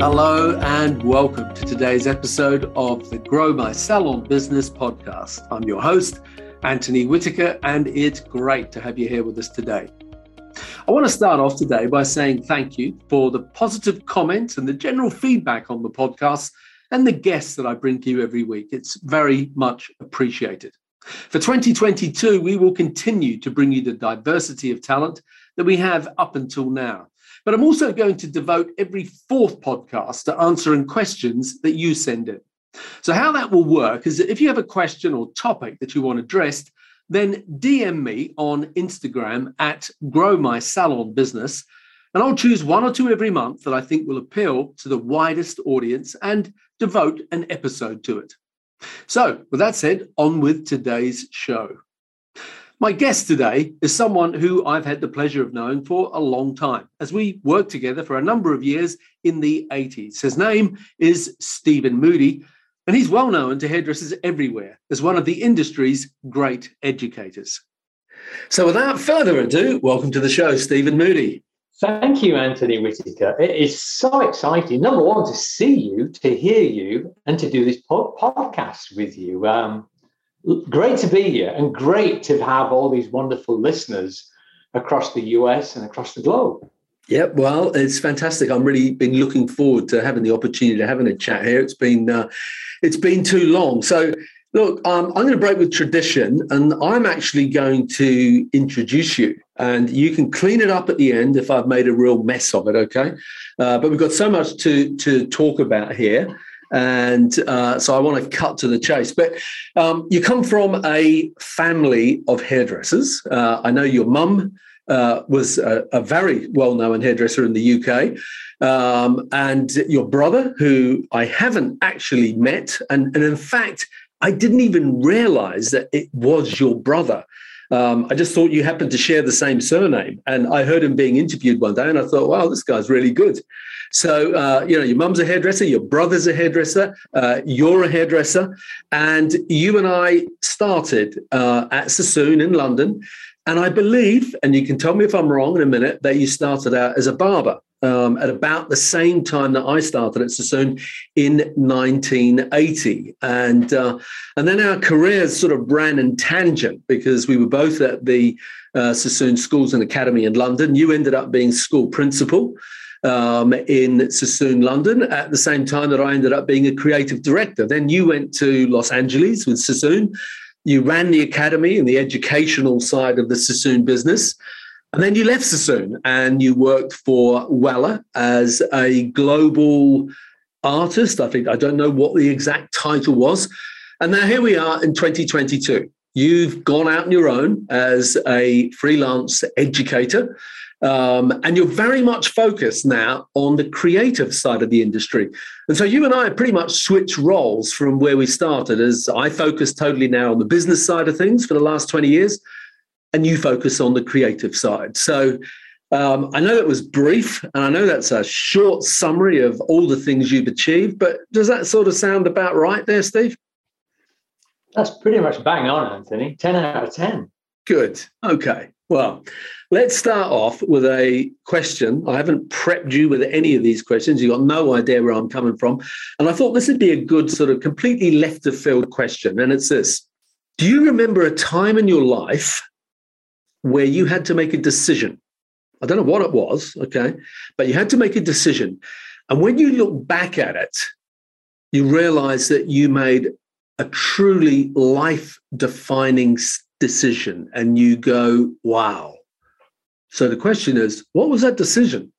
Hello and welcome to today's episode of the Grow My Salon Business podcast. I'm your host, Anthony Whitaker, and it's great to have you here with us today. I want to start off today by saying thank you for the positive comments and the general feedback on the podcast and the guests that I bring to you every week. It's very much appreciated. For 2022, we will continue to bring you the diversity of talent that we have up until now. But I'm also going to devote every fourth podcast to answering questions that you send in. So, how that will work is that if you have a question or topic that you want addressed, then DM me on Instagram at Grow My Salon Business. And I'll choose one or two every month that I think will appeal to the widest audience and devote an episode to it. So, with that said, on with today's show. My guest today is someone who I've had the pleasure of knowing for a long time, as we worked together for a number of years in the 80s. His name is Stephen Moody, and he's well known to hairdressers everywhere as one of the industry's great educators. So, without further ado, welcome to the show, Stephen Moody. Thank you, Anthony Whitaker. It is so exciting. Number one, to see you, to hear you, and to do this podcast with you. Um, great to be here and great to have all these wonderful listeners across the US and across the globe. Yep, well, it's fantastic. I'm really been looking forward to having the opportunity to having a chat here. It's been uh, it's been too long. So, look, um, I'm going to break with tradition, and I'm actually going to introduce you, and you can clean it up at the end if I've made a real mess of it. Okay, uh, but we've got so much to to talk about here. And uh, so I want to cut to the chase. But um, you come from a family of hairdressers. Uh, I know your mum uh, was a, a, very well known hairdresser in the UK. Um, and your brother, who I haven't actually met. And, and in fact, I didn't even realize that it was your brother. Um, I just thought you happened to share the same surname. And I heard him being interviewed one day and I thought, wow, this guy's really good. So, uh, you know, your mum's a hairdresser, your brother's a hairdresser, uh, you're a hairdresser. And you and I started uh, at Sassoon in London. And I believe, and you can tell me if I'm wrong in a minute, that you started out as a barber um, at about the same time that I started at Sassoon in 1980. And, uh, and then our careers sort of ran in tangent because we were both at the uh, Sassoon Schools and Academy in London. You ended up being school principal um, in Sassoon, London, at the same time that I ended up being a creative director. Then you went to Los Angeles with Sassoon. You ran the academy and the educational side of the Sassoon business. And then you left Sassoon and you worked for Wella as a global artist. I think I don't know what the exact title was. And now here we are in 2022. You've gone out on your own as a freelance educator. Um, and you're very much focused now on the creative side of the industry. And so you and I pretty much switched roles from where we started, as I focus totally now on the business side of things for the last 20 years, and you focus on the creative side. So um, I know that was brief, and I know that's a short summary of all the things you've achieved, but does that sort of sound about right there, Steve? That's pretty much bang on, Anthony. 10 out of 10. Good. Okay. Well, let's start off with a question. I haven't prepped you with any of these questions. You've got no idea where I'm coming from. And I thought this would be a good sort of completely left of field question. And it's this Do you remember a time in your life where you had to make a decision? I don't know what it was, okay, but you had to make a decision. And when you look back at it, you realize that you made a truly life defining decision and you go, wow. So the question is, what was that decision?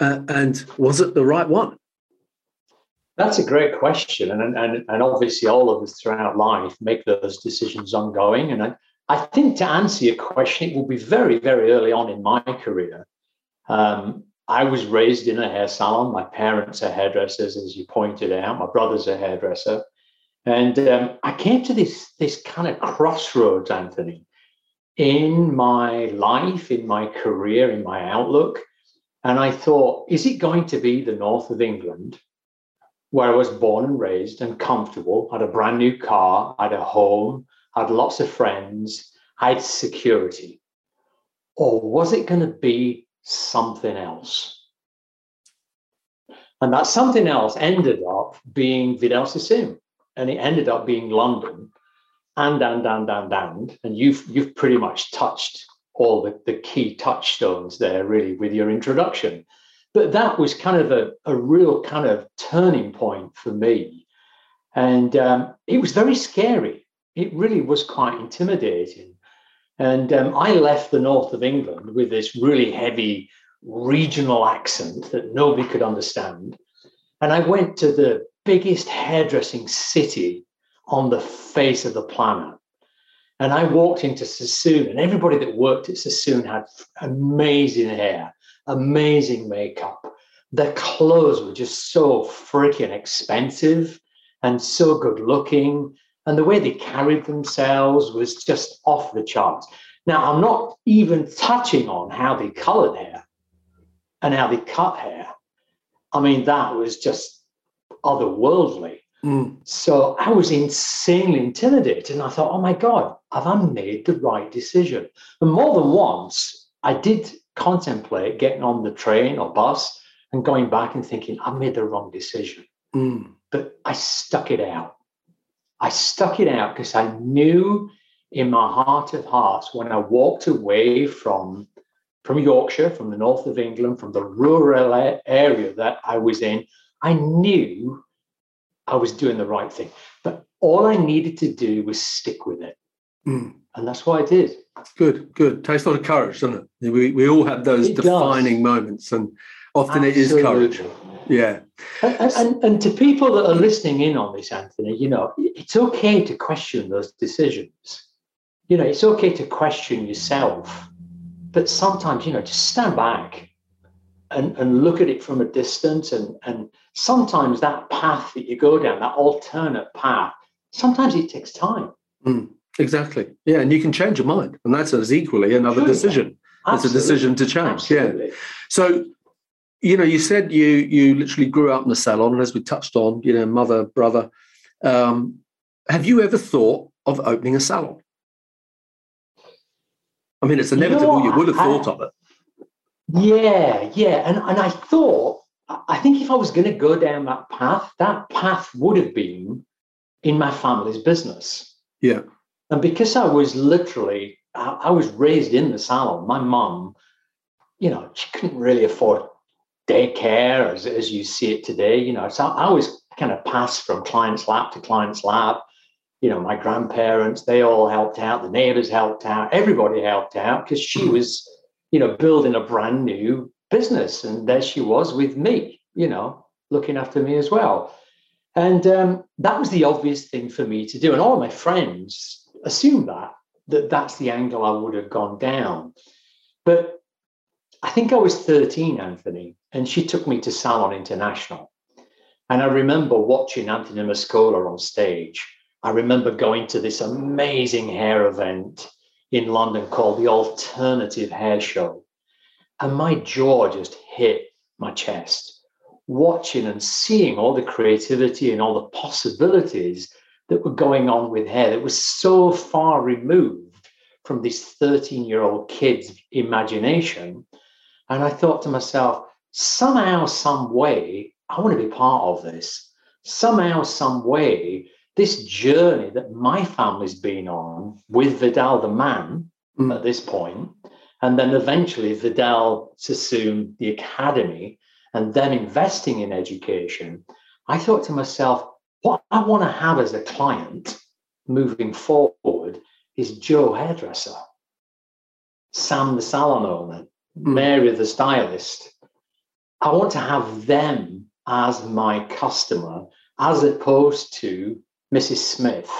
Uh, and was it the right one? That's a great question. And, and, and obviously, all of us throughout life make those decisions ongoing. And I, I think to answer your question, it will be very, very early on in my career. Um, I was raised in a hair salon. My parents are hairdressers, as you pointed out. My brother's a hairdresser. And um, I came to this, this kind of crossroads, Anthony, in my life, in my career, in my outlook. And I thought, is it going to be the north of England, where I was born and raised and comfortable, had a brand new car, had a home, had lots of friends, had security? Or was it going to be something else? And that something else ended up being Vidal Sassoon and it ended up being London, and and and and and, and you've you've pretty much touched all the, the key touchstones there, really, with your introduction. But that was kind of a, a real kind of turning point for me. And um, it was very scary. It really was quite intimidating. And um, I left the north of England with this really heavy regional accent that nobody could understand. And I went to the biggest hairdressing city on the face of the planet. And I walked into Sassoon, and everybody that worked at Sassoon had amazing hair, amazing makeup. Their clothes were just so freaking expensive and so good looking. And the way they carried themselves was just off the charts. Now, I'm not even touching on how they colored hair and how they cut hair. I mean, that was just otherworldly. Mm. So I was insanely intimidated. And I thought, oh my God, have I made the right decision? And more than once, I did contemplate getting on the train or bus and going back and thinking, I made the wrong decision. Mm. But I stuck it out. I stuck it out because I knew in my heart of hearts when I walked away from from Yorkshire, from the north of England, from the rural area that I was in, I knew I was doing the right thing. But all I needed to do was stick with it. Mm. And that's what I did. Good, good. Takes a lot of courage, doesn't it? We, we all have those it defining does. moments, and often Absolutely. it is courage. Yeah. And, and, and to people that are listening in on this, Anthony, you know, it's okay to question those decisions. You know, it's okay to question yourself. But sometimes, you know, just stand back and, and look at it from a distance. And, and sometimes that path that you go down, that alternate path, sometimes it takes time. Mm, exactly. Yeah. And you can change your mind. And that's as equally another sure, decision. Yeah. It's a decision to change. Absolutely. Yeah. So, you know, you said you you literally grew up in a salon, and as we touched on, you know, mother, brother. Um, have you ever thought of opening a salon? I mean, it's inevitable you, know, you would have I, thought of it. Yeah, yeah. And, and I thought, I think if I was going to go down that path, that path would have been in my family's business. Yeah. And because I was literally, I, I was raised in the salon, my mum, you know, she couldn't really afford daycare as, as you see it today, you know. So I was kind of passed from client's lap to client's lap. You know, my grandparents, they all helped out, the neighbors helped out, everybody helped out because she hmm. was you know, building a brand new business. And there she was with me, you know, looking after me as well. And um, that was the obvious thing for me to do. And all my friends assumed that, that that's the angle I would have gone down. But I think I was 13, Anthony, and she took me to Salon International. And I remember watching Anthony Mascolo on stage. I remember going to this amazing hair event in London called the Alternative Hair Show. And my jaw just hit my chest, watching and seeing all the creativity and all the possibilities that were going on with hair that was so far removed from this 13 year old kid's imagination. And I thought to myself, somehow, some way, I want to be part of this. Somehow, some way, this journey that my family's been on with Vidal the man mm. at this point, and then eventually Vidal Sassoon, the academy, and then investing in education, I thought to myself, what I want to have as a client moving forward is Joe hairdresser, Sam the salon owner, mm. Mary the stylist. I want to have them as my customer as opposed to Mrs. Smith,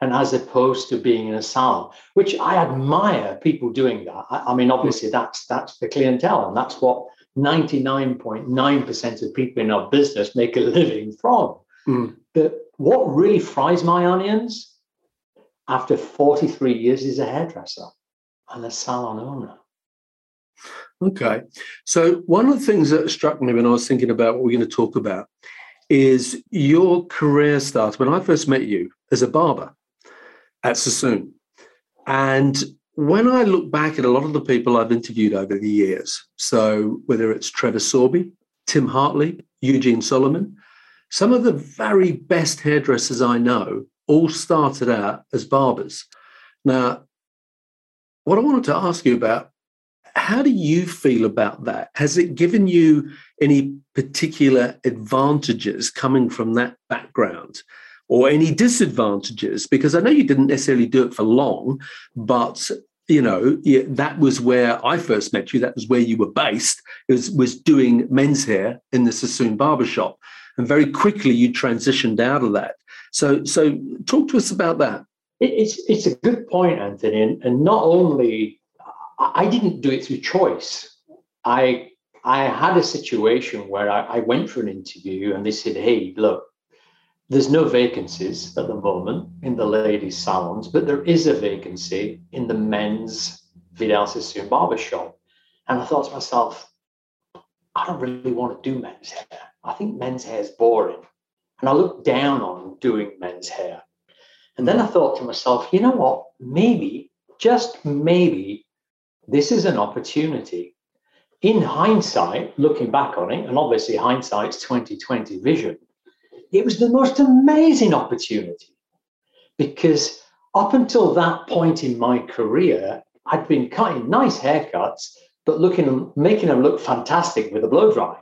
and as opposed to being in a salon, which I admire people doing that. I, I mean, obviously that's that's the clientele, and that's what 99.9% of people in our business make a living from. Mm. But what really fries my onions after 43 years is a hairdresser and a salon owner. Okay. So, one of the things that struck me when I was thinking about what we're going to talk about is your career started when I first met you as a barber at Sassoon. And when I look back at a lot of the people I've interviewed over the years, so whether it's Trevor Sorbie, Tim Hartley, Eugene Souleiman, some of the very best hairdressers I know all started out as barbers. Now, what I wanted to ask you about how do you feel about that? Has it given you any particular advantages coming from that background? or any disadvantages? Because I know you didn't necessarily do it for long, but you know that was where I first met you. That was where you were based. It was, was doing men's hair in the Sassoon barbershop, and very quickly you transitioned out of that. So, so talk to us about that. It's it's a good point, Anthony, and, and not only I didn't do it through choice. I I had a situation where I, I went for an interview and they said, "Hey, look, there's no vacancies at the moment in the ladies' salons, but there is a vacancy in the men's Vidal Sassoon barbershop. And I thought to myself, I don't really want to do men's hair. I think men's hair is boring. And I looked down on doing men's hair. And then I thought to myself, you know what? Maybe, just maybe, this is an opportunity. In hindsight, looking back on it, and obviously hindsight's 2020 vision, it was the most amazing opportunity because up until that point in my career, I'd been cutting nice haircuts, but looking making them look fantastic with a blow dry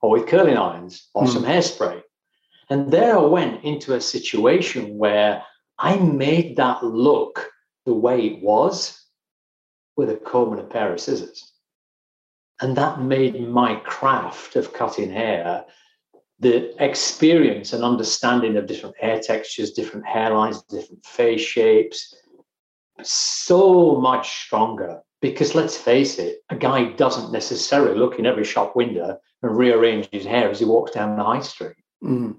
or with curling irons or mm. some hairspray. And there I went into a situation where I made that look the way it was with a comb and a pair of scissors. And that made my craft of cutting hair the experience and understanding of different hair textures, different hairlines, different face shapes, so much stronger. Because let's face it, a guy doesn't necessarily look in every shop window and rearrange his hair as he walks down the high street. Mm.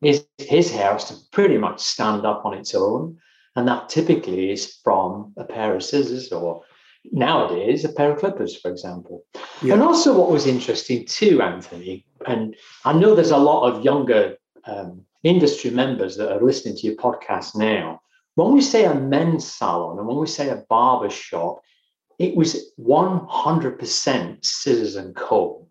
His, his hair has to pretty much stand up on its own. And that typically is from a pair of scissors or nowadays a pair of clippers, for example. Yeah. And also, what was interesting too, Anthony, and I know there's a lot of younger um, industry members that are listening to your podcast now. When we say a men's salon and when we say a barber shop, it was 100% scissors and comb.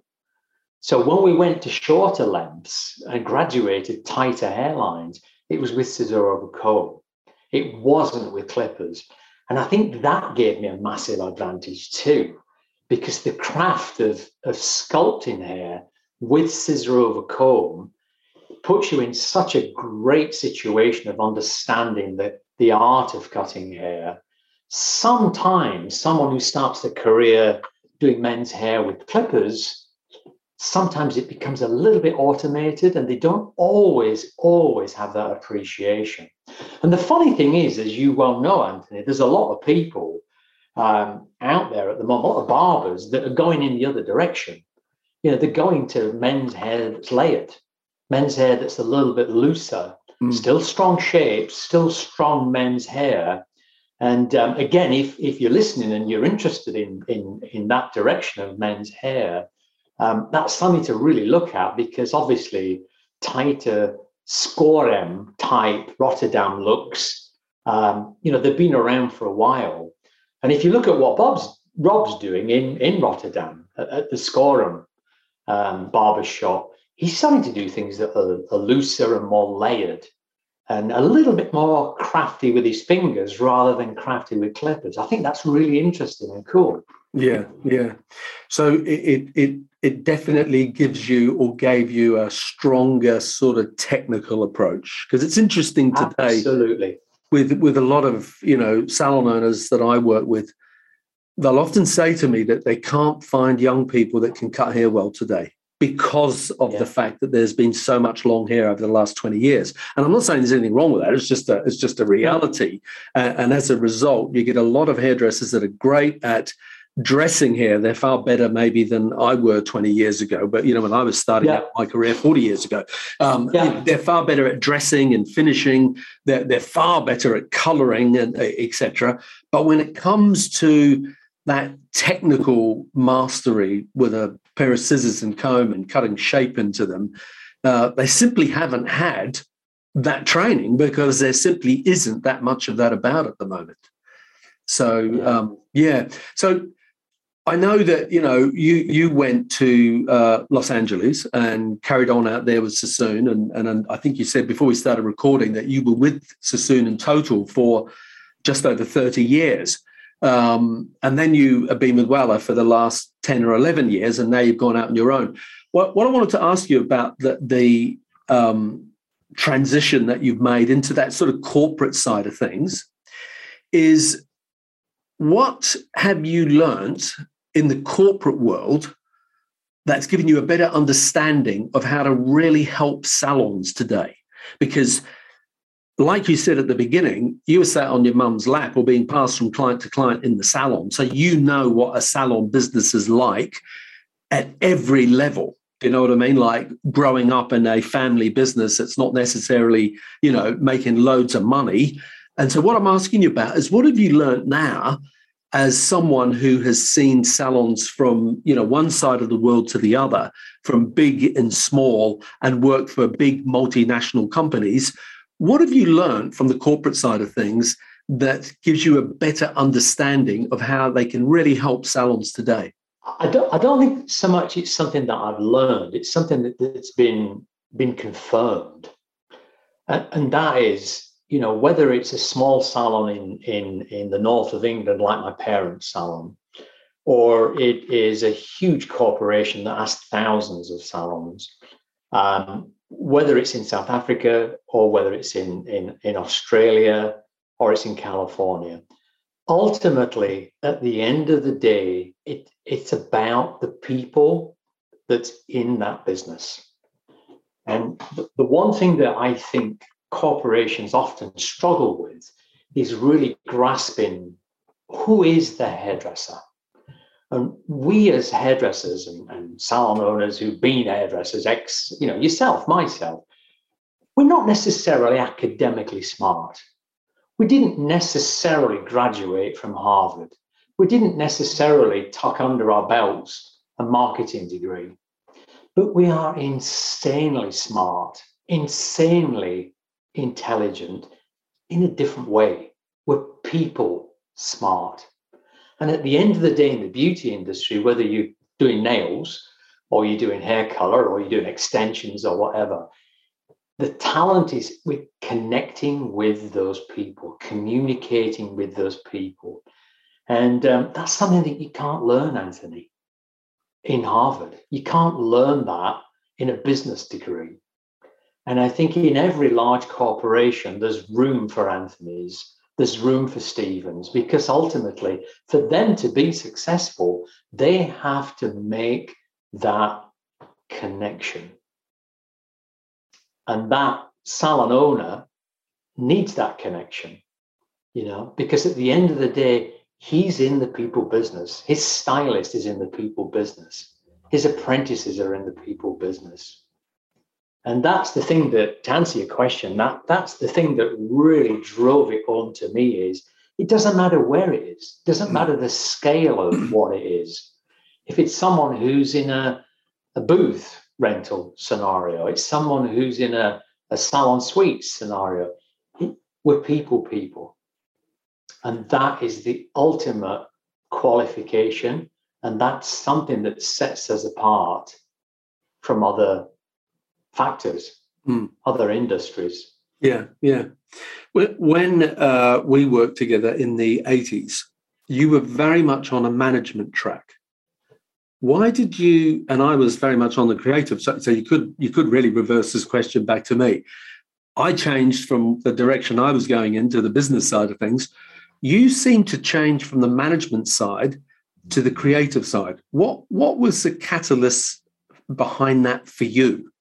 So when we went to shorter lengths and graduated tighter hairlines, it was with scissor over comb. It wasn't with clippers. And I think that gave me a massive advantage too, because the craft of, of sculpting hair with scissor over comb puts you in such a great situation of understanding the, the art of cutting hair. Sometimes someone who starts a career doing men's hair with clippers sometimes it becomes a little bit automated and they don't always, always have that appreciation. And the funny thing is, as you well know, Anthony, there's a lot of people um, out there at the moment, a lot of barbers that are going in the other direction. You know, they're going to men's hair that's layered, men's hair that's a little bit looser, mm. still strong shapes, still strong men's hair. And um, again, if, if you're listening and you're interested in, in, in that direction of men's hair, um, that's something to really look at because obviously tighter Schorem type Rotterdam looks, um, you know, they've been around for a while. And if you look at what Bob's Rob's doing in, in Rotterdam at, at the Schorem um, barber shop, he's starting to do things that are, are looser and more layered and a little bit more crafty with his fingers rather than crafty with clippers. I think that's really interesting and cool. Yeah, yeah. So it it it definitely gives you or gave you a stronger sort of technical approach because it's interesting today. Absolutely. With with a lot of you know salon owners that I work with, they'll often say to me that they can't find young people that can cut hair well today because of yeah. the fact that there's been so much long hair over the last 20 years. And I'm not saying there's anything wrong with that. It's just a, it's just a reality. Uh, and as a result, you get a lot of hairdressers that are great at dressing here, they're far better maybe than I were 20 years ago. But, you know, when I was starting yeah. out my career 40 years ago, um, yeah. they're far better at dressing and finishing. They're, they're far better at coloring and etc. But when it comes to that technical mastery with a pair of scissors and comb and cutting shape into them, uh, they simply haven't had that training because there simply isn't that much of that about at the moment. So yeah, um, yeah. so I know that you know you you went to uh, Los Angeles and carried on out there with Sassoon, and, and, and I think you said before we started recording that you were with Sassoon in total for just over thirty years, um, and then you have been with Wella for the last ten or eleven years, and now you've gone out on your own. What what I wanted to ask you about the the um, transition that you've made into that sort of corporate side of things is what have you learned in the corporate world that's given you a better understanding of how to really help salons today? Because, like you said at the beginning, you were sat on your mum's lap or being passed from client to client in the salon. So you know what a salon business is like at every level. You know what I mean? Like growing up in a family business that's not necessarily, you know, making loads of money. And so, what I'm asking you about is what have you learned now as someone who has seen salons from you know one side of the world to the other from big and small and worked for big multinational companies what have you learned from the corporate side of things that gives you a better understanding of how they can really help salons today? I don't, I don't think so much it's something that i've learned it's something that, that's been been confirmed. And, and that is you know, whether it's a small salon in, in, in the north of England, like my parents' salon, or it is a huge corporation that has thousands of salons, um, whether it's in South Africa or whether it's in, in, in Australia or it's in California. Ultimately, at the end of the day, it, it's about the people that's in that business. And the, the one thing that I think corporations often struggle with is really grasping who is the hairdresser. And we as hairdressers and, and salon owners who've been hairdressers, ex, you know, yourself, myself, we're not necessarily academically smart. We didn't necessarily graduate from Harvard. We didn't necessarily tuck under our belts a marketing degree. But we are insanely smart, insanely intelligent in a different way. We're people smart. And at the end of the day, in the beauty industry, whether you're doing nails or you're doing hair color or you're doing extensions or whatever, the talent is with connecting with those people, communicating with those people. And um, that's something that you can't learn, Anthony, in Harvard. You can't learn that in a business degree. And I think in every large corporation, there's room for Anthony's, there's room for Stevens, because ultimately, for them to be successful, they have to make that connection. And that salon owner needs that connection, you know, because at the end of the day, he's in the people business. His stylist is in the people business. His apprentices are in the people business. And that's the thing that, to answer your question, that that's the thing that really drove it home to me is it doesn't matter where it is, it doesn't mm. matter the scale of what it is. If it's someone who's in a, a booth rental scenario, it's someone who's in a, a salon suite scenario, it, we're people people. And that is the ultimate qualification. And that's something that sets us apart from other factors, mm. other industries. Yeah, yeah. When uh, we worked together in the 80s, you were very much on a management track. Why did you? And I was very much on the creative side, so you could you could really reverse this question back to me. I changed from the direction I was going into the business side of things. You seem to change from the management side to the creative side. What what was the catalyst behind that for you?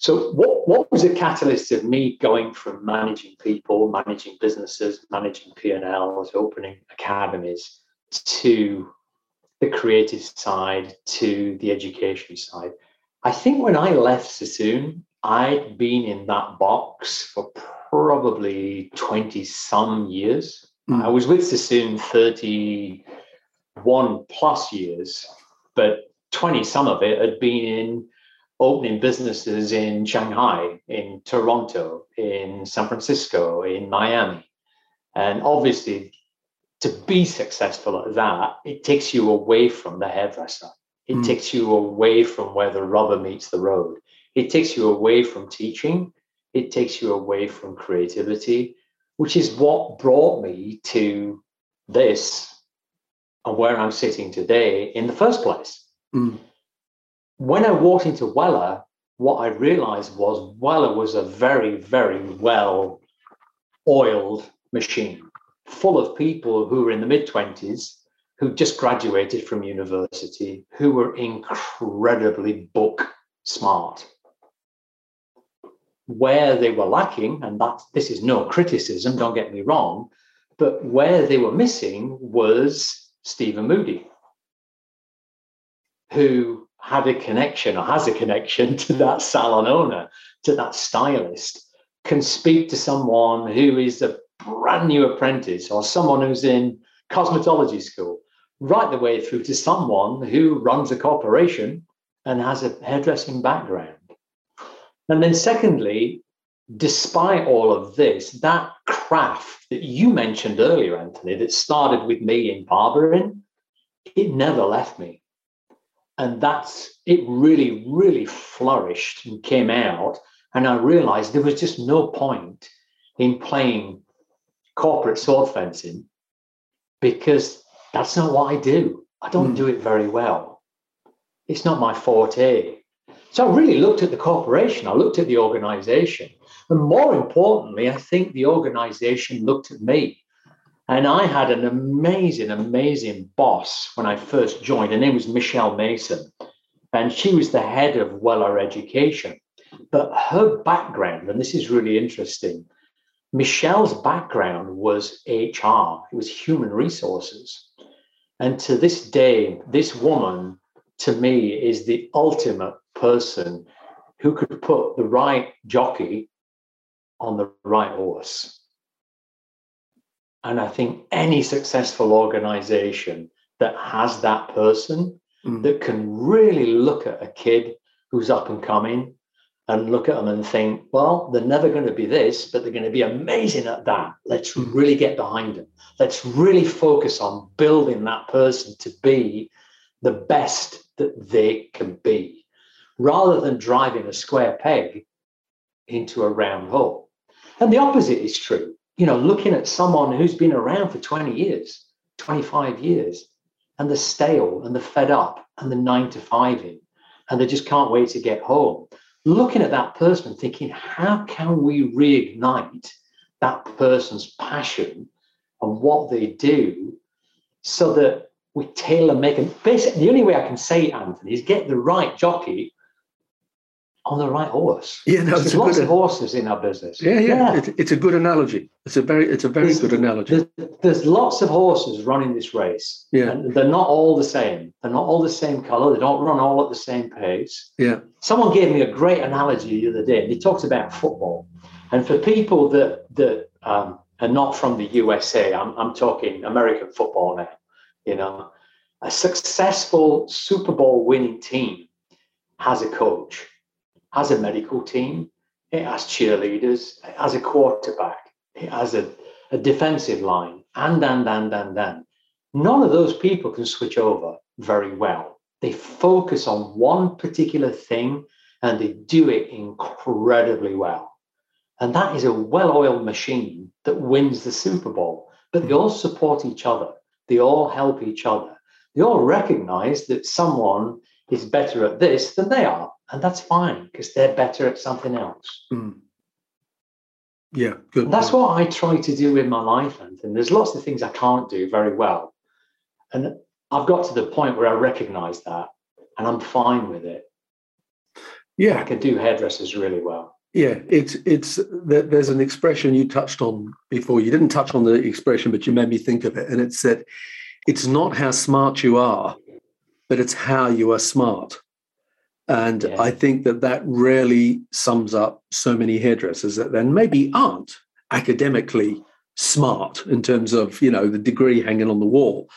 So, what, what was the catalyst of me going from managing people, managing businesses, managing P&Ls, opening academies, to the creative side, to the education side? I think when I left Sassoon, I'd been in that box for probably 20 some years. Mm. I was with Sassoon 31 plus years, but 20 some of it had been in opening businesses in Shanghai, in Toronto, in San Francisco, in Miami. And obviously, to be successful at that, it takes you away from the hairdresser. It mm. takes you away from where the rubber meets the road. It takes you away from teaching. It takes you away from creativity, which is what brought me to this and where I'm sitting today in the first place. Mm when I walked into Wella, what I realized was Wella was a very, very well oiled machine, full of people who were in the mid 20s, who just graduated from university, who were incredibly book smart. Where they were lacking, and that this is no criticism, don't get me wrong, but where they were missing was Stephen Moody, who had a connection or has a connection to that salon owner, to that stylist, can speak to someone who is a brand new apprentice or someone who's in cosmetology school, right the way through to someone who runs a corporation and has a hairdressing background. And then, secondly, despite all of this, that craft that you mentioned earlier, Anthony, that started with me in barbering, it never left me and that's it really really flourished and came out. And i realized there was just no point in playing corporate sword fencing because that's not what i do. I don't mm. do it very well. It's not my forte. So i really looked at the corporation. I looked at the organization. And more importantly i think the organization looked at me and I had an amazing, amazing boss when I first joined. Her name was Michelle Mason. And she was the head of Wella Education. But her background, and this is really interesting, Michelle's background was HR, it was human resources. And to this day, this woman, to me, is the ultimate person who could put the right jockey on the right horse. And I think any successful organization that has that person mm. that can really look at a kid who's up and coming and look at them and think, well, they're never going to be this, but they're going to be amazing at that. Let's mm. really get behind them. Let's really focus on building that person to be the best that they can be, rather than driving a square peg into a round hole. And the opposite is true you know, looking at someone who's been around for 20 years, 25 years, and they're stale and they're fed up and they're nine to five in, and they just can't wait to get home. Looking at that person and thinking, how can we reignite that person's passion and what they do so that we tailor make it? Basically, the only way I can say it, Anthony, is get the right jockey on the right horse. Yeah, no, there's lots good, of horses in our business. Yeah, yeah, yeah. It, it's a good analogy. It's a very, it's a very there's, good analogy. There's, there's, lots of horses running this race. Yeah, they're not all the same. They're not all the same color. They don't run all at the same pace. Yeah. Someone gave me a great analogy the other day. They talked about football, and for people that that um, are not from the USA, I'm I'm talking American football now. You know, a successful Super Bowl winning team has a coach has a medical team, eh, it has cheerleaders, eh, it has a quarterback, eh, it has a, a defensive line, and, and, and, and, and. None of those people can switch over very well. They focus on one particular thing and they do it incredibly well. And that is a well oiled machine that wins the Super Bowl. But they hmm. all support each other, they all help each other. They all recognize that someone is better at this than they are and that's fine because they're better at something else. Mm. Yeah, good. And that's what I try to do in my life, and there's lots of things I can't do very well, and I've got to the point where I recognise that, and I'm fine with it. Yeah, I can do hairdressers really well. Yeah, it's it's there's an expression you touched on before. You didn't touch on the expression, but you made me think of it, and it's that it's not how smart you are, but it's how you are smart. And yeah. I think that that really sums up so many hairdressers that then maybe aren't academically smart in terms of you know the degree hanging on the wall,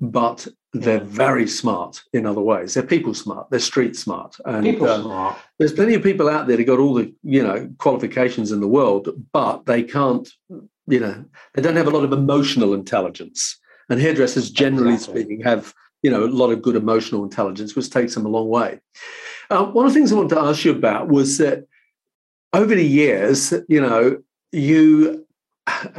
but they're very smart in other ways. They're people smart. They're street smart. And people uh, smart. There's plenty of people out there who got all the you know qualifications in the world, but they can't. You know, they don't have a lot of emotional intelligence. And hairdressers, generally exactly. speaking, have you know a lot of good emotional intelligence, which takes them a long way. Uh, one of the things I wanted to ask you about was that over the years, you know, you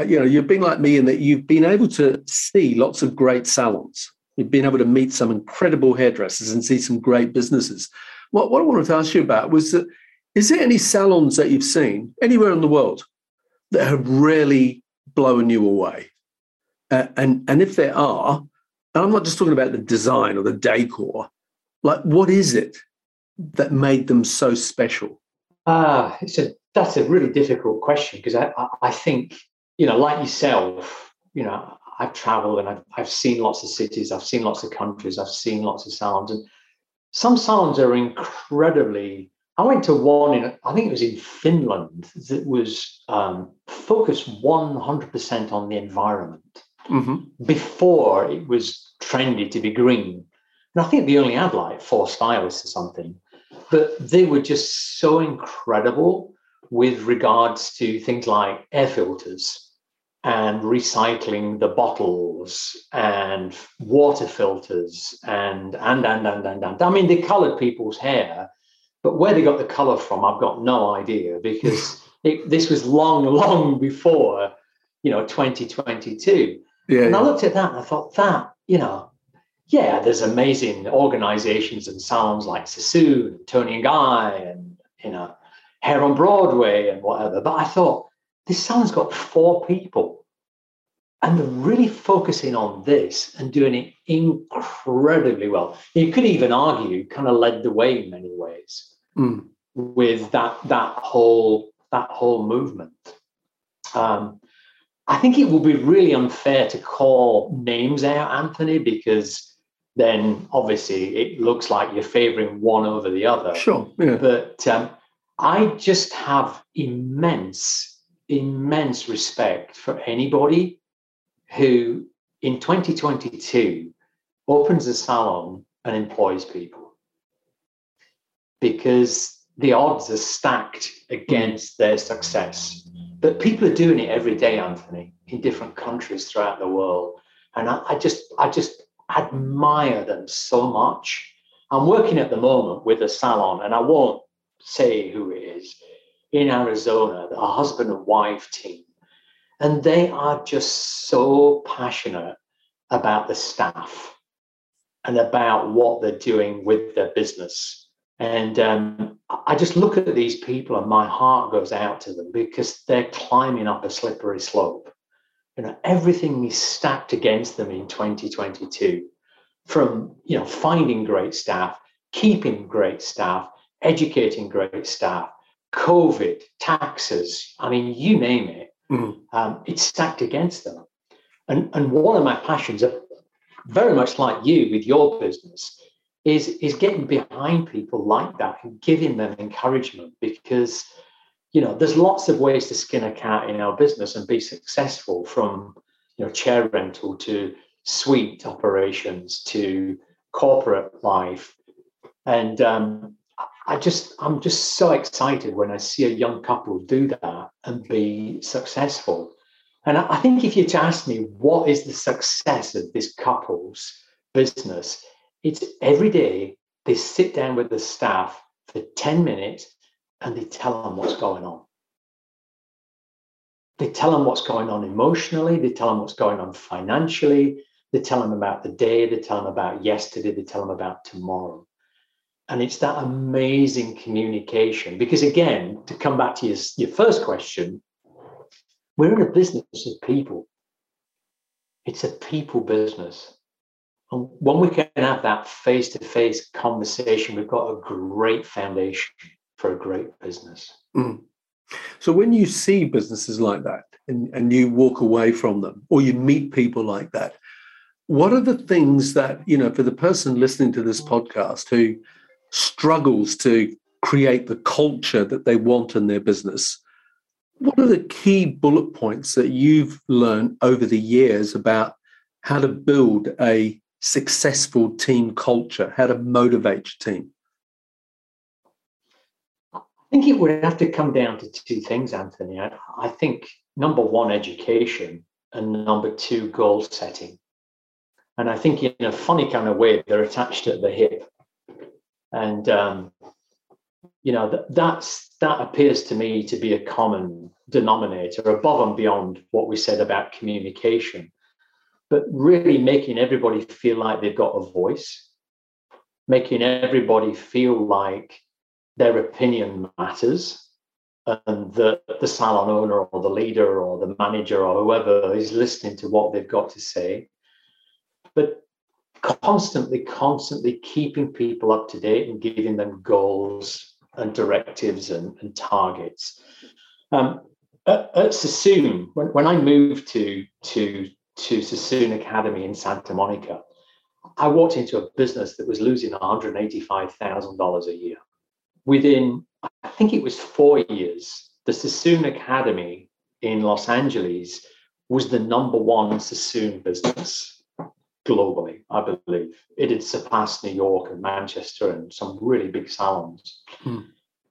you know you've been like me in that you've been able to see lots of great salons You've been able to meet some incredible hairdressers and see some great businesses. What, what I wanted to ask you about was that is there any salons that you've seen anywhere in the world that have really blown you away? Uh, and, and if there are, and I'm not just talking about the design or the decor, like what is it that made them so special? Ah, uh, it's a that's a really difficult question because I, I, I think you know, like yourself, you know, I've traveled and I've, I've seen lots of cities, I've seen lots of countries, I've seen lots of sounds, and some sounds are incredibly. I went to one in, I think it was in Finland, that was um, focused 100% on the environment mm-hmm. before it was trendy to be green. And I think they only had like four stylists or something, but they were just so incredible with regards to things like air filters and recycling the bottles and water filters and and and and and and. I mean, they coloured people's hair, but where they got the colour from, I've got no idea because it, this was long, long before you know 2022. Yeah, and yeah. I looked at that and I thought that you know, yeah, there's amazing organisations and salons like Sassoon, Toni and Guy, and you know, Hair on Broadway and whatever. But I thought this song's got four people. And they're really focusing on this and doing it incredibly well. You could even argue kind of led the way in many ways mm. with that that whole that whole movement. Um, I think it would be really unfair to call names out, Anthony, because then obviously it looks like you're favoring one over the other. Sure. Yeah. But um, I just have immense immense respect for anybody who in 2022 opens a salon and employs people because the odds are stacked against their success. But people are doing it every day, Anthony, in different countries throughout the world. And I, I just I just admire them so much. I'm working at the moment with a salon, and I won't say who it is, in Arizona, a husband and wife team. And they are just so passionate about the staff and about what they're doing with their business. And um, I just look at these people and my heart goes out to them because they're climbing up a slippery slope. You know, everything is stacked against them in 2022 from, you know, finding great staff, keeping great staff, educating great staff, COVID, taxes, I mean, you name it, mm. um, it's stacked against them. And, and one of my passions, very much like you with your business, is, is getting behind people like that and giving them encouragement because, you know, there's lots of ways to skin a cat in our business and be successful from, you know, chair rental to suite operations to corporate life. And um, I just I'm just so excited when I see a young couple do that and be successful. And I think if you to ask me what is the success of this couple's business, it's every day they sit down with the staff for 10 minutes and they tell them what's going on. They tell them what's going on emotionally, they tell them what's going on financially, they tell them about the day, they tell them about yesterday, they tell them about tomorrow. And it's that amazing communication. Because again, to come back to your, your first question, we're in a business of people. It's a people business. And when we can have that face to face conversation, we've got a great foundation. For a great business. Mm. So when you see businesses like that and, and you walk away from them or you meet people like that, what are the things that, you know, for the person listening to this podcast who struggles to create the culture that they want in their business, what are the key bullet points that you've learned over the years about how to build a successful team culture, how to motivate your team? I think it would have to come down to two things, Anthony. I, I think number one, education, and number two, goal setting. And I think in a funny kind of way, they're attached at the hip. And um, you know that that's that appears to me to be a common denominator above and beyond what we said about communication but really making everybody feel like they've got a voice making everybody feel like their opinion matters and that the salon owner or the leader or the manager or whoever is listening to what they've got to say but constantly constantly keeping people up to date and giving them goals and directives and, and targets. Um, at, at Sassoon, when, when I moved to, to, to Sassoon Academy in Santa Monica, I walked into a business that was losing $185,000 a year. Within, I think it was four years, the Sassoon Academy in Los Angeles was the number one Sassoon business globally, I believe. It had surpassed New York and Manchester and some really big salons. Hmm.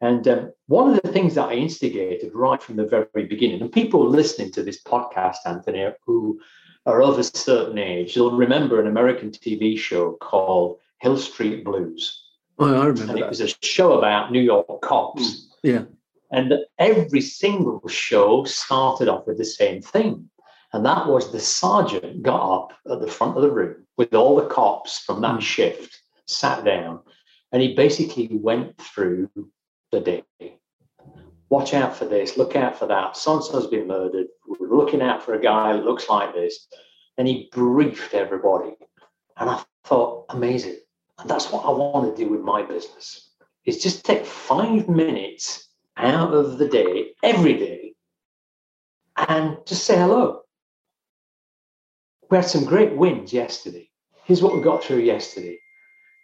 And um, one of the things that I instigated right from the very beginning, and people listening to this podcast, Anthony, who are of a certain age, you'll remember an American TV show called Hill Street Blues. Oh, I remember. And that. it was a show about New York cops. Mm. Yeah. And every single show started off with the same thing. And that was the sergeant got up at the front of the room with all the cops from that mm. shift, sat down, and he basically went through the day. Watch out for this, look out for that. So and so's been murdered. We're looking out for a guy that looks like this. And he briefed everybody. And I thought, amazing. And that's what I want to do with my business. Is just take five minutes out of the day, every day, and just say hello we had some great wins yesterday. Here's what we got through yesterday.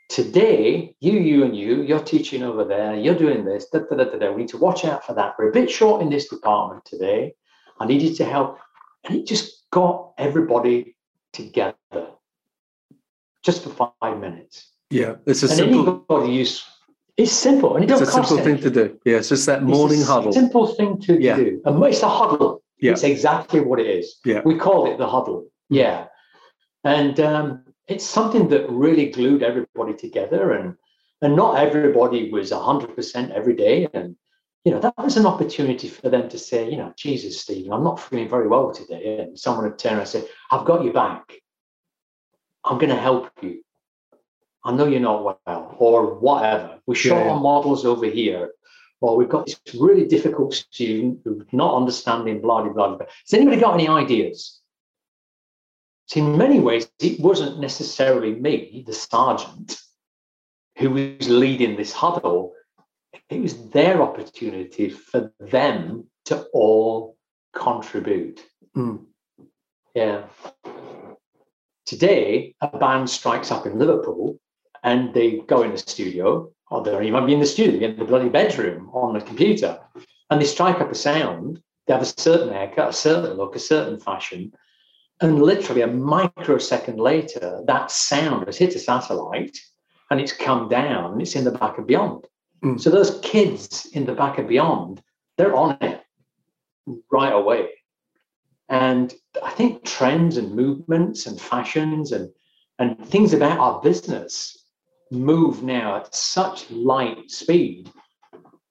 Today, you, you, and you, you're teaching over there, you're doing this, da, da, da, da, da. We need to watch out for that. We're a bit short in this department today. I need you to help. And it just got everybody together just for five minutes. Yeah, it's a and simple. Anybody use, it's simple and it it's a simple thing to do. Yeah, it's just that morning it's huddle. Simple thing to yeah. do. And it's a huddle. Yeah. It's exactly what it is. Yeah. We call it the huddle. Yeah. And um, it's something that really glued everybody together. And, and not everybody was 100% every day. And, you know, that was an opportunity for them to say, you know, Jesus, Stephen, I'm not feeling very well today. And someone would turn and say, I've got your back. I'm going to help you. I know you're not well, or whatever. We're short yeah. on models over here. Or we've got this really difficult student who's not understanding, blah, blah, blah. Has anybody got any ideas? So, in many ways, it wasn't necessarily me, the sergeant, who was leading this huddle. It was their opportunity for them to all contribute. Mm. Yeah. Today, a band strikes up in Liverpool and they go in the studio, or they might be in the studio, in the bloody bedroom on the computer, and they strike up a sound. They have a certain haircut, a certain look, a certain fashion, and literally a microsecond later, that sound has hit a satellite and it's come down and it's in the back of Beyond. Mm. So those kids in the back of Beyond, they're on it right away. And I think trends and movements and fashions and, and things about our business move now at such light speed.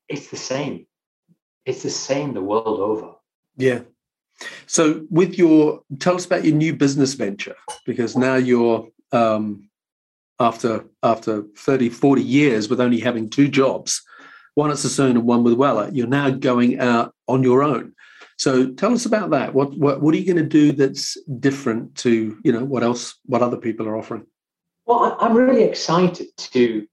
It's the same. It's the same the world over. Yeah. So, with your, tell us about your new business venture because now you're um, after after 30, 40 years with only having two jobs, one at Sassoon and one with Wella, you're now going out on your own. So, tell us about that. What what, what are you going to do that's different to you know what else what other people are offering? Well, I'm really excited to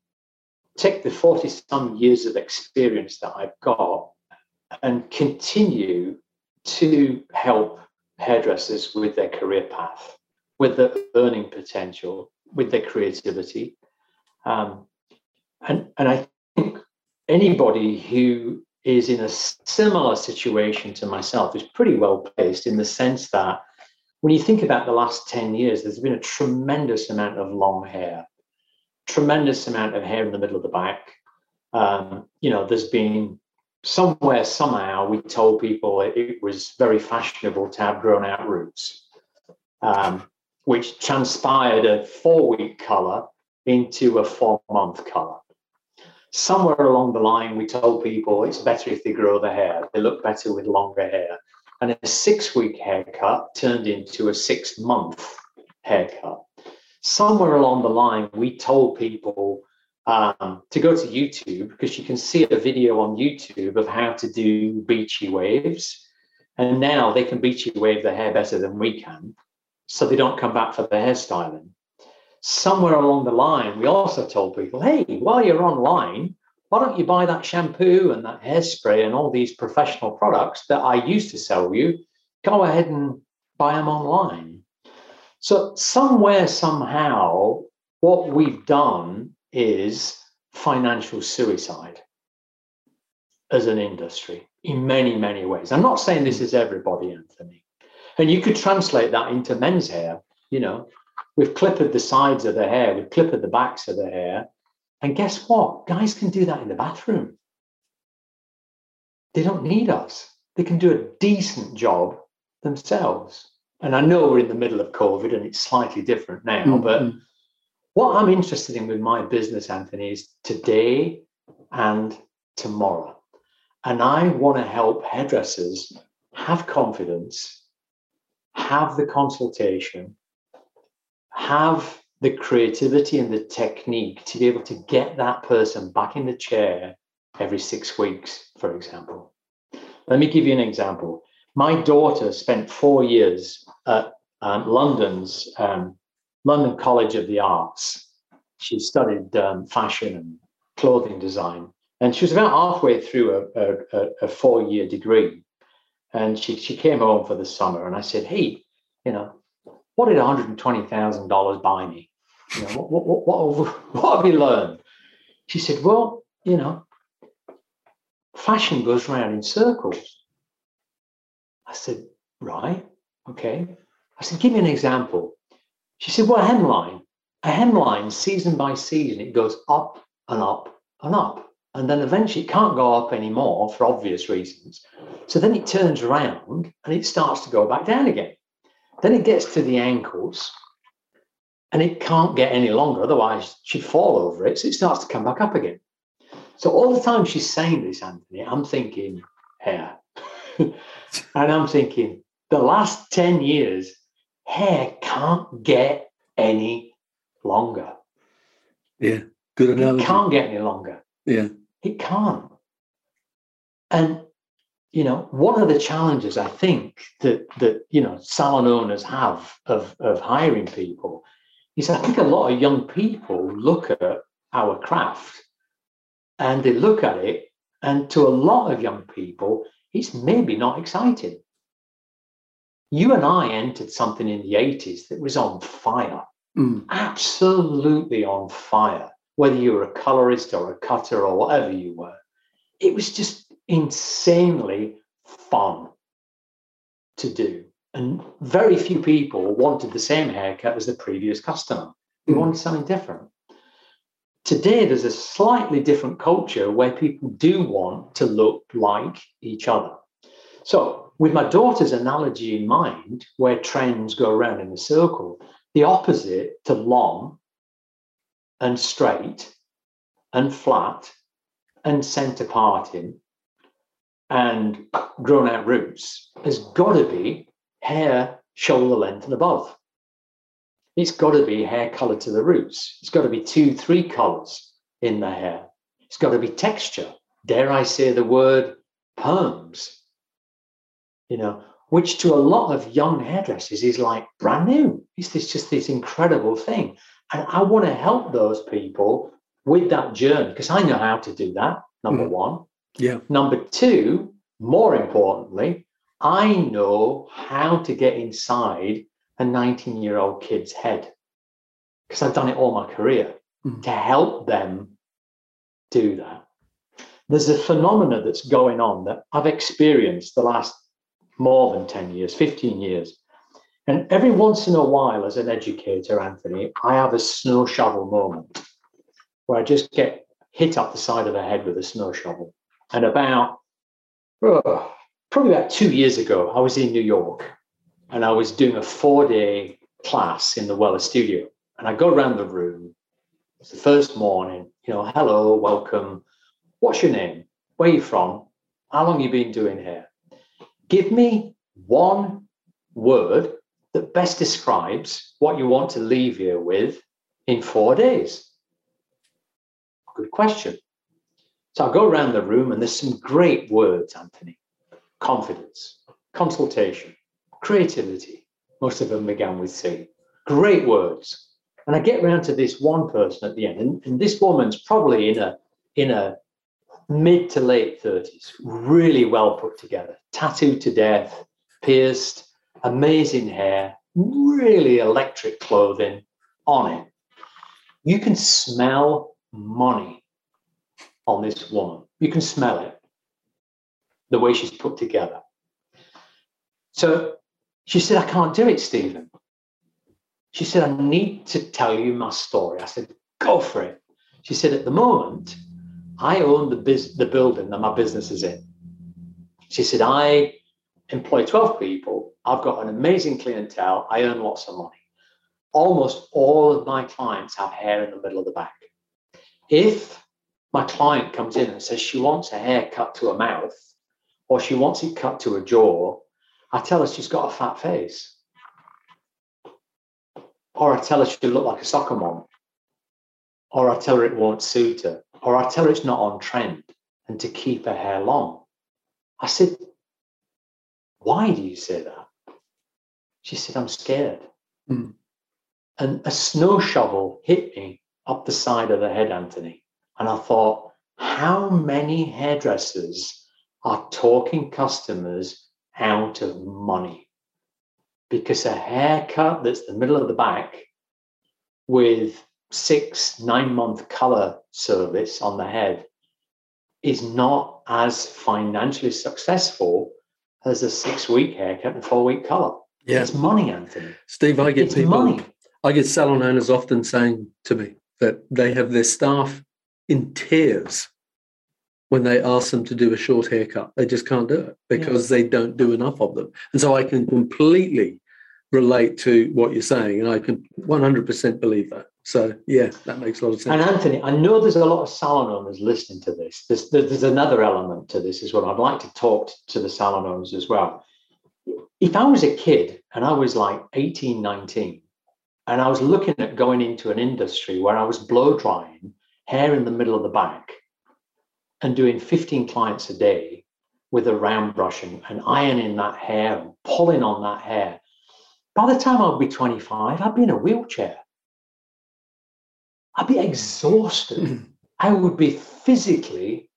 take the 40 some years of experience that I've got and continue to help hairdressers with their career path, with their earning potential, with their creativity. Um, and, and I think anybody who is in a similar situation to myself is pretty well placed in the sense that when you think about the last 10 years, there's been a tremendous amount of long hair, tremendous amount of hair in the middle of the back. Um, you know, there's been somewhere, somehow, we told people it was very fashionable to have grown out roots, um, which transpired a four week color into a four month color. Somewhere along the line, we told people it's better if they grow the hair, they look better with longer hair. And a six week haircut turned into a six month haircut. Somewhere along the line, we told people um, to go to YouTube because you can see a video on YouTube of how to do beachy waves. And now they can beachy wave their hair better than we can. So they don't come back for the hairstyling. Somewhere along the line, we also told people, hey, while you're online, why don't you buy that shampoo and that hairspray and all these professional products that I used to sell you? Go ahead and buy them online. So, somewhere, somehow, what we've done is financial suicide as an industry in many, many ways. I'm not saying this is everybody, Anthony. And you could translate that into men's hair. You know, we've clipped the sides of the hair, we've clipped the backs of the hair. And guess what? Guys can do that in the bathroom. They don't need us. They can do a decent job themselves. And I know we're in the middle of COVID and it's slightly different now, mm-hmm. but what I'm interested in with my business, Anthony, is today and tomorrow. And I want to help hairdressers have confidence, have the consultation, have the creativity and the technique to be able to get that person back in the chair every six weeks, for example. Let me give you an example. My daughter spent four years at um, London's um, London College of the Arts. She studied um, fashion and clothing design. And she was about halfway through a, a, a four year degree. And she, she came home for the summer. And I said, Hey, you know, what did $120,000 buy me? You know, what, what, what, what have you learned? She said, Well, you know, fashion goes round in circles. I said, Right, okay. I said, Give me an example. She said, Well, a hemline. A hemline, season by season, it goes up and up and up. And then eventually it can't go up anymore for obvious reasons. So then it turns around and it starts to go back down again. Then it gets to the ankles and it can't get any longer, otherwise she'd fall over it. So it starts to come back up again. So all the time she's saying this, Anthony, I'm thinking hair. and I'm thinking the last 10 years, hair can't get any longer. Yeah, good analogy. It can't get any longer. Yeah. It can't. And you know, one of the challenges I think that that you know salon owners have of of hiring people is I think a lot of young people look at our craft and they look at it, and to a lot of young people, it's maybe not exciting you and I entered something in the 80s that was on fire, mm. absolutely on fire, whether you were a colorist or a cutter or whatever you were. It was just insanely fun to do. And very few people wanted the same haircut as the previous customer. They mm. wanted something different. Today, there's a slightly different culture where people do want to look like each other. So, with my daughter's analogy in mind, where trends go around in a circle, the opposite to long and straight and flat and center parting and grown out roots has got to be hair shoulder length and above. It's got to be hair color to the roots. It's got to be two, three colors in the hair. It's got to be texture. Dare I say the word perms? you know, which to a lot of young hairdressers is like brand new. It's this just this incredible thing. And I want to help those people with that journey because I know how to do that. Number mm. one. Yeah. Number two, more importantly, I know how to get inside a 19 year old kid's head because I've done it all my career mm. to help them do that. There's a phenomena that's going on that I've experienced the last more than 10 years, 15 years. And every once in a while, as an educator, Anthony, I have a snow shovel moment where I just get hit up the side of the head with a snow shovel. And about, oh, probably about two years ago, I was in New York and I was doing a four day class in the Wella studio. And I go around the room. It's the first morning, you know, hello, welcome. What's your name? Where are you from? How long you been doing here? Give me one word that best describes what you want to leave here with in four days. Good question. So I go around the room and there's some great words, Anthony. Confidence, consultation, creativity. Most of them began with C. Great words. And I get round to this one person at the end, and, and this woman's probably in a in a mid to late 30s, really well put together, tattooed to death, pierced, amazing hair, really electric clothing on it. You can smell money on this woman. You can smell it, the way she's put together. So she said, I can't do it, Stephen. She said, I need to tell you my story. I said, go for it. She said, at the moment, I own the, biz- the building that my business is in. She said, I employ 12 people. I've got an amazing clientele. I earn lots of money. Almost all of my clients have hair in the middle of the back. If my client comes in and says she wants a hair cut to her mouth or she wants it cut to a jaw, I tell her she's got a fat face. Or I tell her she look like a soccer mom. Or I tell her it won't suit her. Or I tell her it's not on trend and to keep her hair long. I said, Why do you say that? She said, I'm scared. Mm. And a snow shovel hit me up the side of the head, Anthony. And I thought, how many hairdressers are talking customers out of money? Because a haircut that's the middle of the back with six, nine month color service on the head is not as financially successful as a six week haircut and four week color. Yeah. It's money, Anthony. Steve, I get it's people, money. I get salon owners often saying to me that they have their staff in tears when they ask them to do a short haircut. They just can't do it because yeah. they don't do enough of them. And so I can completely relate to what you're saying, and I can 100% believe that. So yeah, that makes a lot of sense. And Anthony, I know there's a lot of salon owners listening to this. There's, there's another element to this as well. I'd like to talk to the salon owners as well. If I was a kid and I was like 18, 19, and I was looking at going into an industry where I was blow drying hair in the middle of the back and doing 15 clients a day with a round brush and, and ironing that hair and pulling on that hair, by the time I'd be 25, I'd be in a wheelchair. I'd be exhausted. Mm-hmm. I would be physically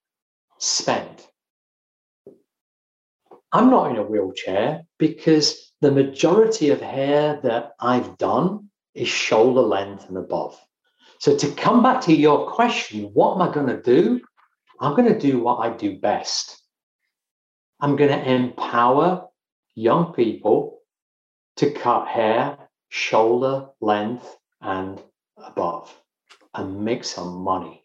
spent. I'm not in a wheelchair because the majority of hair that I've done is shoulder length and above. So, to come back to your question, what am I going to do? I'm going to do what I do best. I'm going to empower young people to cut hair shoulder length and above and make some money.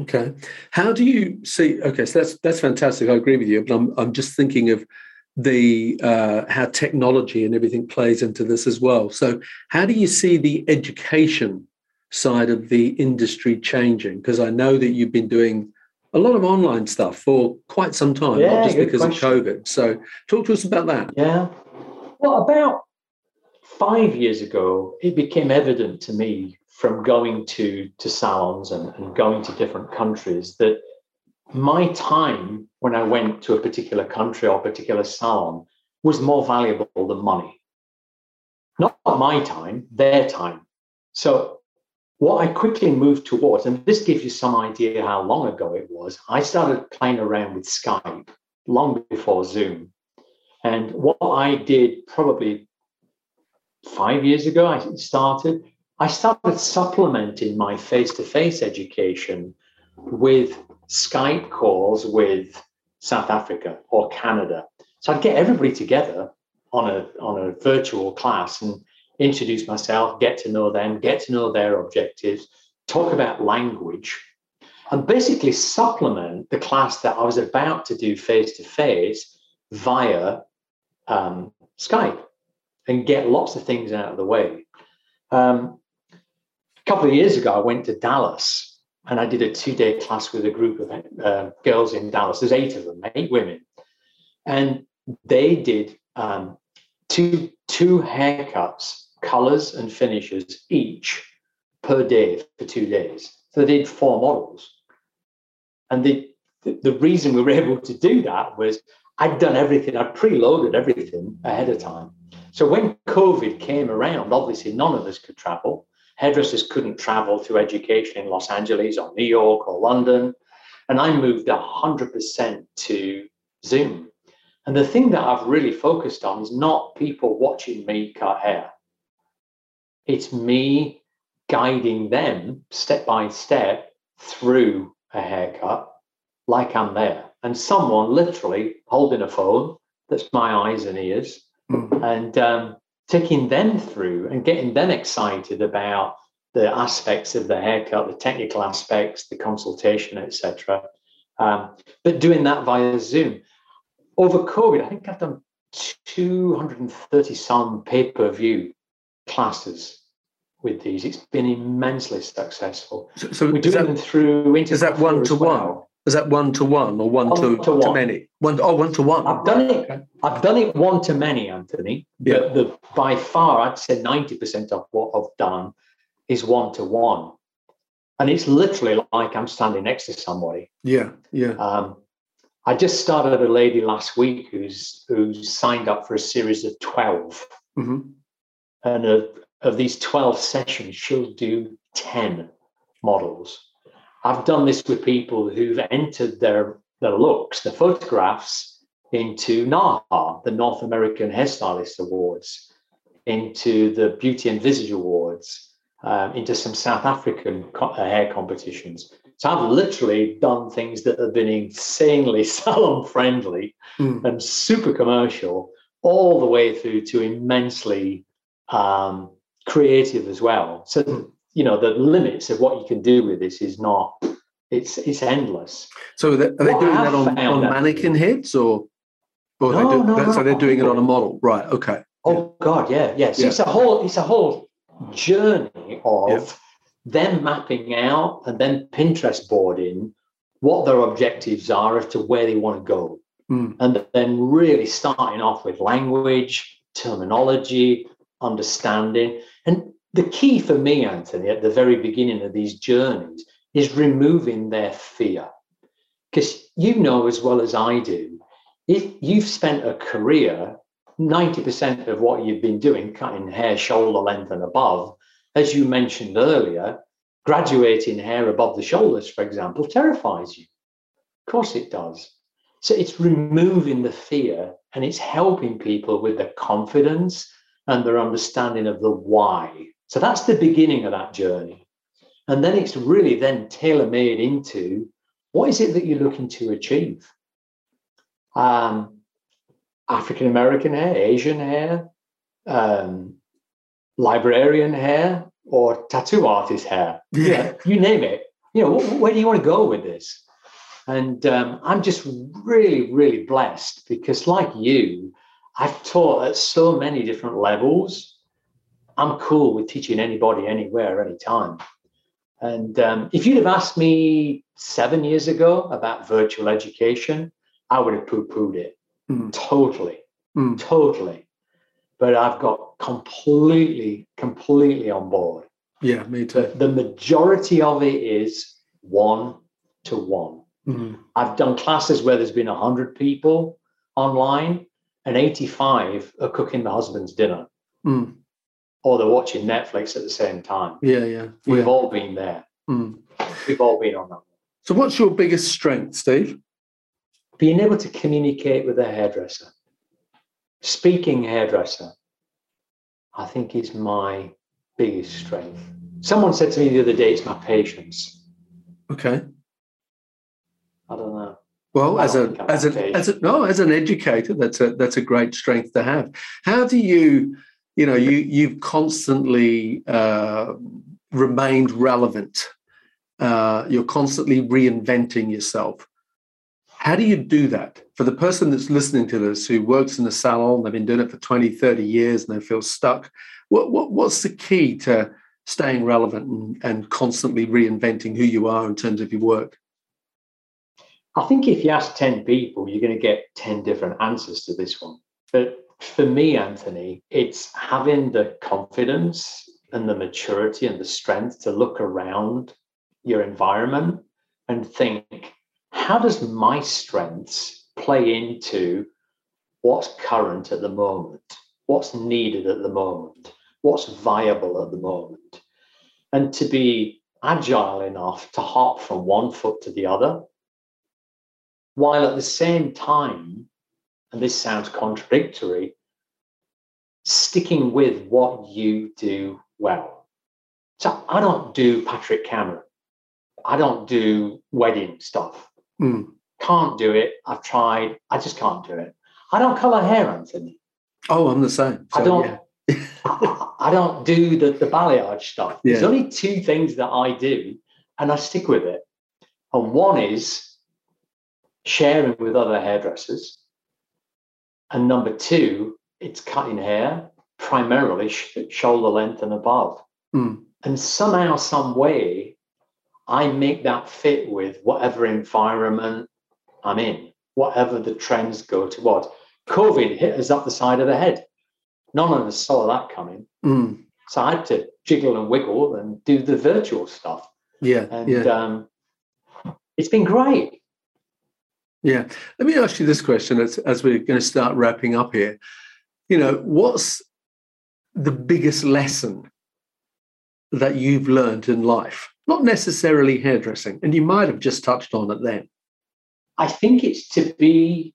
Okay. How do you see? Okay, so that's that's fantastic. I agree with you, but I'm I'm just thinking of the uh, how technology and everything plays into this as well. So, how do you see the education side of the industry changing? Because I know that you've been doing a lot of online stuff for quite some time, yeah, not just because question. of COVID. So, talk to us about that. Yeah. Well, about five years ago, it became evident to me from going to to salons and, and going to different countries that my time when I went to a particular country or particular salon was more valuable than money. Not my time, their time. So what I quickly moved towards, and this gives you some idea how long ago it was, I started playing around with Skype long before Zoom. And what I did probably five years ago, I started, I started supplementing my face to face education with Skype calls with South Africa or Canada. So I'd get everybody together on a, on a virtual class and introduce myself, get to know them, get to know their objectives, talk about language, and basically supplement the class that I was about to do face to face via um, Skype and get lots of things out of the way. Um, a couple of years ago, I went to Dallas and I did a two day class with a group of uh, girls in Dallas. There's eight of them, eight women. And they did um, two, two haircuts, colors and finishes each per day for two days. So they did four models. And the, the reason we were able to do that was I'd done everything, I'd preloaded everything ahead of time. So when COVID came around, obviously none of us could travel. Hairdressers couldn't travel through education in Los Angeles or New York or London. And I moved 100% to Zoom. And the thing that I've really focused on is not people watching me cut hair. It's me guiding them step by step through a haircut like I'm there. And someone literally holding a phone that's my eyes and ears mm. and um, taking them through and getting them excited about the aspects of the haircut, the technical aspects, the consultation, etc. Um, but doing that via Zoom over COVID, I think I've done 230 some pay per view classes with these. It's been immensely successful. So, so we're doing that, them through. Is that one to well. one? Is that one to one or one, one to, to, one. to many? One oh, one to one. I've done it. I've done it one to many, Anthony. Yeah. But the by far, I'd say ninety percent of what I've done is one to one, and it's literally like I'm standing next to somebody. Yeah, yeah. Um, I just started a lady last week who's who's signed up for a series of 12 mm-hmm. And of, of these twelve sessions, she'll do ten models. I've done this with people who've entered their their looks, their photographs, into NAHA, the North American Hairstylist Awards, into the Beauty and Visage Awards, um, into some South African co- uh, hair competitions. So I've literally done things that have been insanely salon friendly mm. and super commercial, all the way through to immensely um, creative as well. So you know the limits of what you can do with this is not it's it's endless. So are they, are they doing that on, on mannequin heads or? or no, they do, no, so they're doing it on a model, right? Okay. Oh God, yeah, yes. Yeah. It's a whole it's a whole journey of. Yeah them mapping out and then Pinterest boarding what their objectives are as to where they want to go. Mm. And then really starting off with language, terminology, understanding. And the key for me, Anthony, at the very beginning of these journeys is removing their fear. Because you know as well as I do, if you've spent a career, 90% of what you've been doing, cutting hair shoulder length and above, as you mentioned earlier, graduating hair above the shoulders, for example, terrifies you. Of course it does. So it's removing the fear and it's helping people with the confidence and their understanding of the why. So that's the beginning of that journey. And then it's really then tailor made into what is it that you're looking to achieve? Um, African American hair, Asian hair, um, librarian hair or tattoo artist hair. Yeah. You name it. You know, where do you want to go with this? And um, I'm just really, really blessed because, like you, I've taught at so many different levels. I'm cool with teaching anybody, anywhere, anytime. And um, if you'd have asked me seven years ago about virtual education, I would have poo pooed it mm. totally, mm. totally but I've got completely, completely on board. Yeah, me too. The, the majority of it is one to one. Mm-hmm. I've done classes where there's been 100 people online and 85 are cooking the husband's dinner. Mm. or they're watching Netflix at the same time. Yeah, yeah. We've yeah. all been there. Mm. We've all been on that. So, what's your biggest strength, Steve? Being able to communicate with a hairdresser, speaking hairdresser, I think is my biggest strength. Someone said to me the other day, it's my patience. Okay. I don't know. Well, as a as a as a no, as an educator, that's a that's a great strength to have. How do you, you know, you you've constantly uh, remained relevant. Uh, you're constantly reinventing yourself. How do you do that for the person that's listening to this who works in the salon? They've been doing it for 20, 30 years and they feel stuck. What, what what's the key to staying relevant and, and constantly reinventing who you are in terms of your work? I think if you ask 10 people, you're going to get 10 different answers to this one. But for me, Anthony, it's having the confidence and the maturity and the strength to look around your environment and think, how does my strengths play into what's current at the moment? What's needed at the moment? What's viable at the moment? And to be agile enough to hop from one foot to the other while at the same time, and this sounds contradictory, sticking with what you do well. So I don't do Patrick Cameron. I don't do wedding stuff. Mm. Can't do it. I've tried. I just can't do it. I don't color hair, Anthony. Oh, I'm the same. I don't. yeah. I, I don't do the, the balayage stuff. There's only two things that I do, and I stick with it. And one is sharing with other hairdressers. And number two, it's cutting hair, primarily sh- shoulder length and above. Mm. And somehow, some way, I make that fit with whatever environment I'm in, whatever the trends go towards. COVID hit us up the side of the head. None of us saw that coming. Mm. So I had to jiggle and wiggle and do the virtual stuff. Yeah. And yeah. um, it's been great. Yeah. Let me ask you this question as, as we're going to start wrapping up here. You know, what's the biggest lesson that you've learned in life? Not necessarily hairdressing, and you might have just touched on it then. I think it's to be,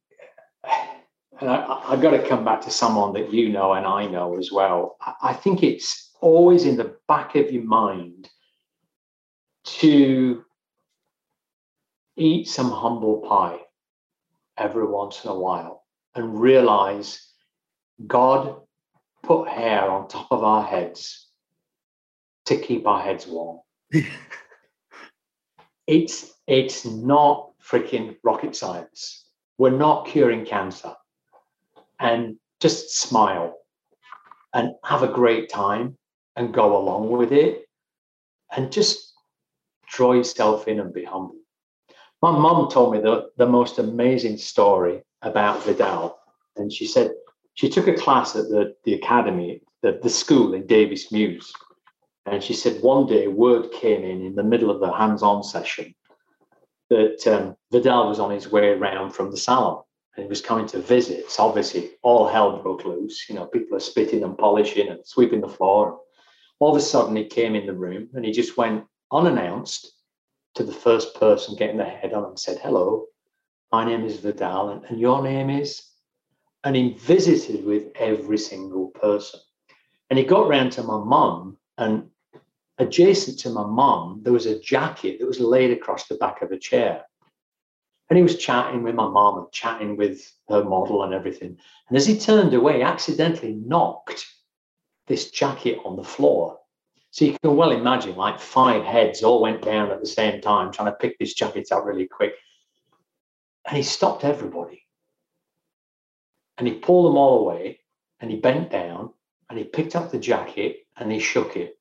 and I, I've got to come back to someone that you know and I know as well. I think it's always in the back of your mind to eat some humble pie every once in a while and realize God put hair on top of our heads to keep our heads warm. it's it's not freaking rocket science. We're not curing cancer. And just smile and have a great time and go along with it and just draw yourself in and be humble. My mum told me the, the most amazing story about Vidal. And she said she took a class at the, the academy, the, the school in Davies Mews. And she said one day word came in in the middle of the hands-on session that um, Vidal was on his way around from the salon and he was coming to visit. So obviously all hell broke loose. You know, people are spitting and polishing and sweeping the floor. All of a sudden he came in the room and he just went unannounced to the first person getting their head on and said, Hello, my name is Vidal and, and your name is? And he visited with every single person. And he got round to my mum and adjacent to my mum, there was a jacket that was laid across the back of a chair. And he was chatting with my mum and chatting with her model and everything. And as he turned away, accidentally knocked this jacket on the floor. So you can well imagine, like five heads all went down at the same time, trying to pick this jacket up really quick. And he stopped everybody. And he pulled them all away and he bent down and he picked up the jacket and he shook it.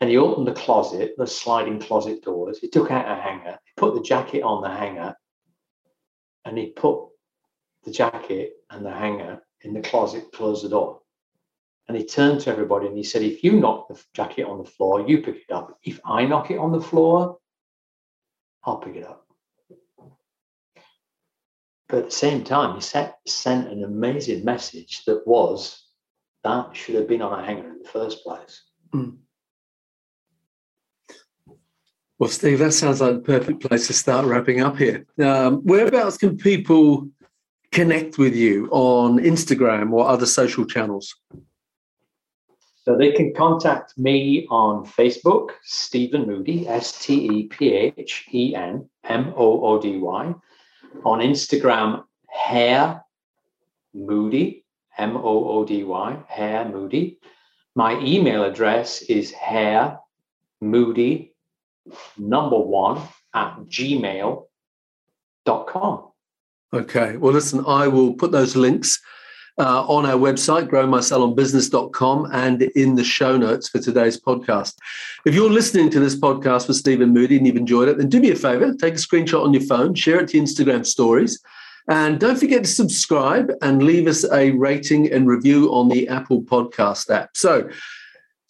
And he opened the closet, the sliding closet doors. He took out a hanger, he put the jacket on the hanger, and he put the jacket and the hanger in the closet, closed the door. And he turned to everybody and he said, If you knock the jacket on the floor, you pick it up. If I knock it on the floor, I'll pick it up. But at the same time, he set, sent an amazing message that was that should have been on a hanger in the first place. Mm. Well, Steve, that sounds like the perfect place to start wrapping up here. Um, whereabouts can people connect with you on Instagram or other social channels? So they can contact me on Facebook, Stephen Moody, S T E P H E N M O O D Y. On Instagram, Hair Moody, M O O D Y, Hair Moody. My email address is hair moody number one at gmail.com. Okay. Well, listen, I will put those links uh, on our website, growmysalonbusiness.com, and in the show notes for today's podcast. If you're listening to this podcast with Stephen Moody and you've enjoyed it, then do me a favor, take a screenshot on your phone, share it to Instagram stories. And don't forget to subscribe and leave us a rating and review on the Apple Podcast app. So,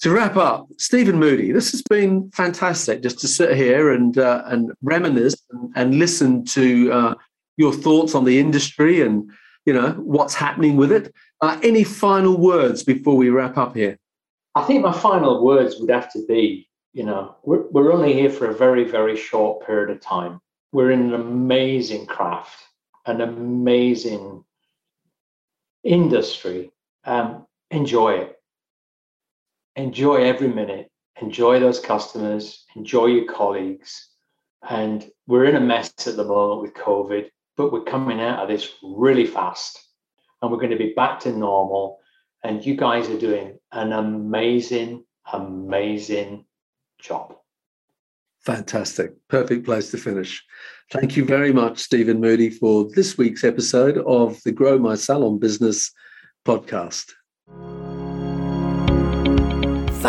to wrap up, Stephen Moody, this has been fantastic just to sit here and uh, and reminisce and, and listen to uh, your thoughts on the industry and you know what's happening with it. Uh, any final words before we wrap up here? I think my final words would have to be, you know, we're, we're only here for a very very short period of time. We're in an amazing craft, an amazing industry. Um, enjoy it. Enjoy every minute. Enjoy those customers. Enjoy your colleagues. And we're in a mess at the moment with COVID but we're coming out of this really fast and we're going to be back to normal. And you guys are doing an amazing, amazing job. Fantastic. Perfect place to finish. Thank you very much, Stephen Moody, for this week's episode of the Grow My Salon Business podcast.